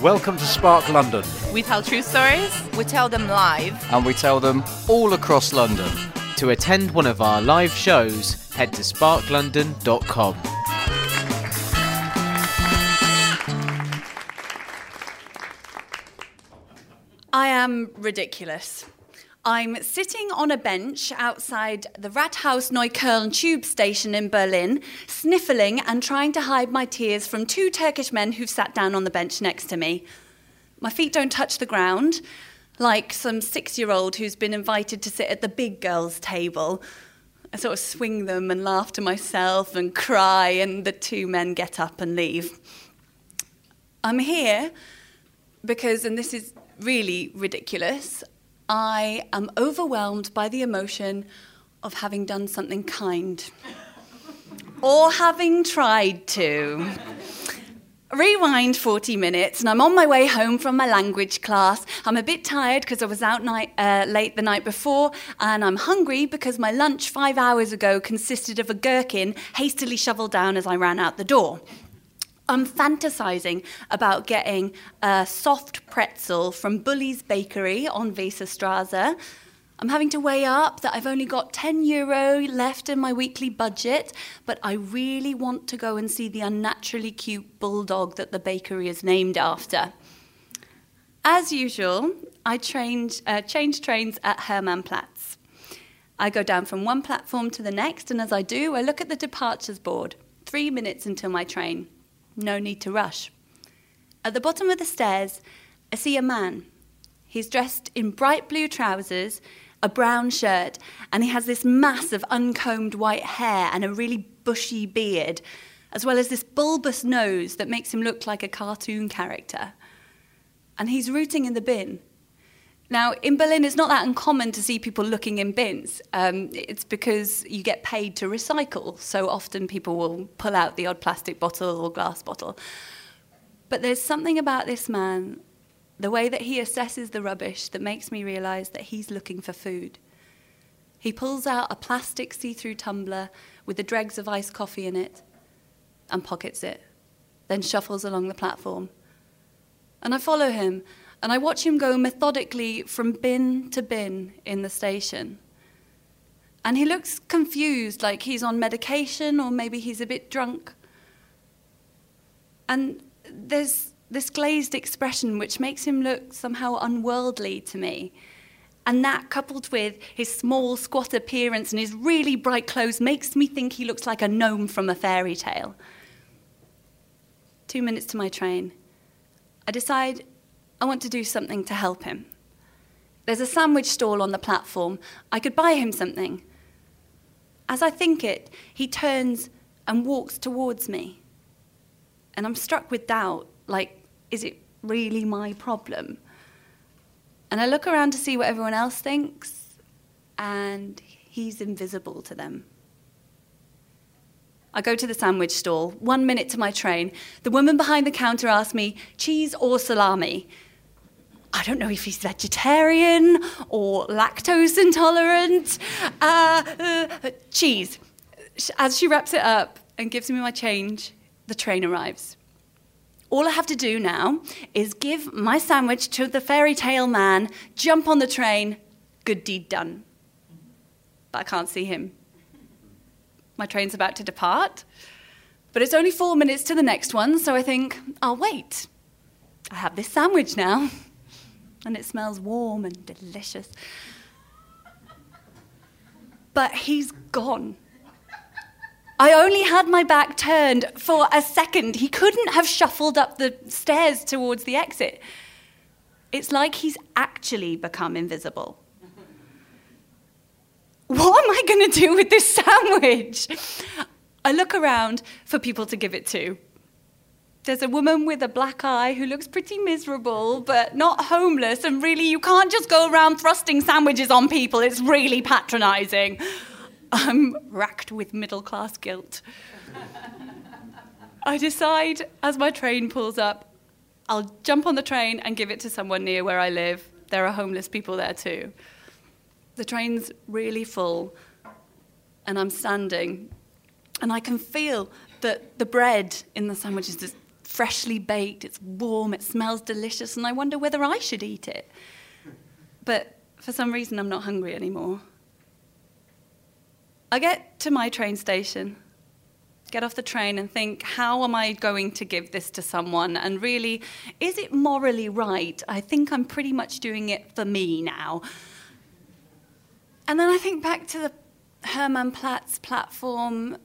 Welcome to Spark London, We tell true stories, we tell them live. and we tell them all across London. To attend one of our live shows, head to sparklondon.com. I am ridiculous. I'm sitting on a bench outside the Rathaus Neukölln tube station in Berlin, sniffling and trying to hide my tears from two Turkish men who've sat down on the bench next to me. My feet don't touch the ground, like some six year old who's been invited to sit at the big girls' table. I sort of swing them and laugh to myself and cry, and the two men get up and leave. I'm here because, and this is really ridiculous, I am overwhelmed by the emotion of having done something kind or having tried to. Rewind 40 minutes, and I'm on my way home from my language class. I'm a bit tired because I was out night, uh, late the night before, and I'm hungry because my lunch five hours ago consisted of a gherkin hastily shoveled down as I ran out the door. I'm fantasizing about getting a soft pretzel from Bully's Bakery on Weserstrasse. I'm having to weigh up that I've only got 10 euro left in my weekly budget, but I really want to go and see the unnaturally cute bulldog that the bakery is named after. As usual, I uh, change trains at Hermannplatz. I go down from one platform to the next, and as I do, I look at the departures board. Three minutes until my train. No need to rush. At the bottom of the stairs, I see a man. He's dressed in bright blue trousers, a brown shirt, and he has this mass of uncombed white hair and a really bushy beard, as well as this bulbous nose that makes him look like a cartoon character. And he's rooting in the bin. Now, in Berlin, it's not that uncommon to see people looking in bins. Um, it's because you get paid to recycle. So often people will pull out the odd plastic bottle or glass bottle. But there's something about this man, the way that he assesses the rubbish, that makes me realize that he's looking for food. He pulls out a plastic see through tumbler with the dregs of iced coffee in it and pockets it, then shuffles along the platform. And I follow him and I watch him go methodically from bin to bin in the station. And he looks confused, like he's on medication or maybe he's a bit drunk. And there's this glazed expression which makes him look somehow unworldly to me. And that, coupled with his small, squat appearance and his really bright clothes, makes me think he looks like a gnome from a fairy tale. Two minutes to my train. I decide I want to do something to help him. There's a sandwich stall on the platform. I could buy him something. As I think it, he turns and walks towards me. And I'm struck with doubt like, is it really my problem? And I look around to see what everyone else thinks, and he's invisible to them. I go to the sandwich stall, one minute to my train. The woman behind the counter asks me, cheese or salami? I don't know if he's vegetarian or lactose intolerant. Uh, uh, cheese. As she wraps it up and gives me my change, the train arrives. All I have to do now is give my sandwich to the fairy tale man, jump on the train, good deed done. But I can't see him. My train's about to depart, but it's only four minutes to the next one, so I think I'll wait. I have this sandwich now, and it smells warm and delicious. But he's gone. I only had my back turned for a second. He couldn't have shuffled up the stairs towards the exit. It's like he's actually become invisible. What am I going to do with this sandwich? I look around for people to give it to. There's a woman with a black eye who looks pretty miserable, but not homeless, and really, you can't just go around thrusting sandwiches on people. It's really patronizing. I'm racked with middle class guilt. I decide as my train pulls up, I'll jump on the train and give it to someone near where I live. There are homeless people there too. The train's really full, and I'm standing, and I can feel that the bread in the sandwiches is freshly baked, it's warm, it smells delicious, and I wonder whether I should eat it. But for some reason, I'm not hungry anymore. I get to my train station, get off the train, and think, how am I going to give this to someone? And really, is it morally right? I think I'm pretty much doing it for me now. And then I think back to the Hermann Platz platform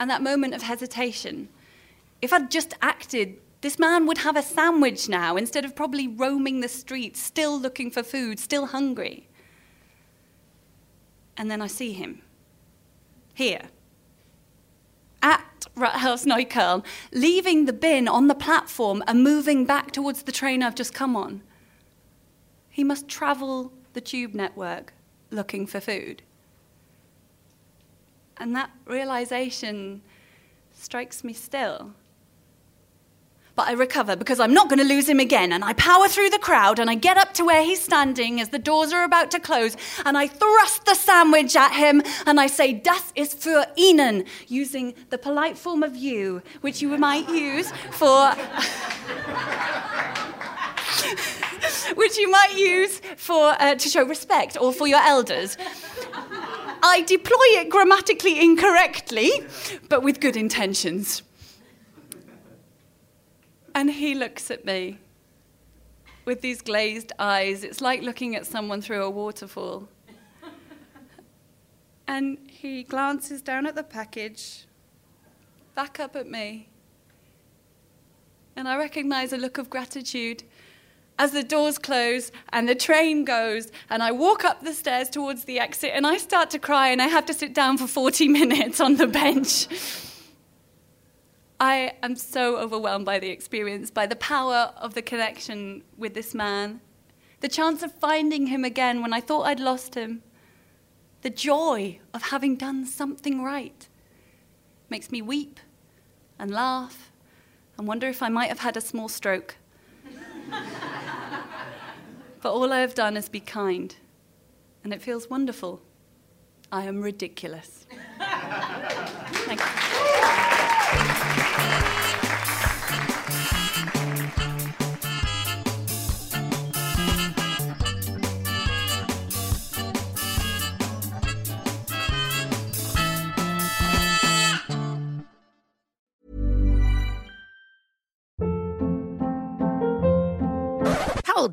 and that moment of hesitation. If I'd just acted, this man would have a sandwich now instead of probably roaming the streets, still looking for food, still hungry. And then I see him here at Rathaus Neukölln, leaving the bin on the platform and moving back towards the train I've just come on. He must travel the tube network looking for food. And that realization strikes me still. But I recover because I'm not going to lose him again. And I power through the crowd and I get up to where he's standing as the doors are about to close. And I thrust the sandwich at him and I say, Das ist für Ihnen, using the polite form of you, which you might use for. which you might use for, uh, to show respect or for your elders. I deploy it grammatically incorrectly, but with good intentions. And he looks at me with these glazed eyes. It's like looking at someone through a waterfall. And he glances down at the package, back up at me. And I recognize a look of gratitude as the doors close and the train goes, and I walk up the stairs towards the exit, and I start to cry, and I have to sit down for 40 minutes on the bench. I am so overwhelmed by the experience, by the power of the connection with this man, the chance of finding him again when I thought I'd lost him, the joy of having done something right. Makes me weep and laugh and wonder if I might have had a small stroke. but all I have done is be kind, and it feels wonderful. I am ridiculous.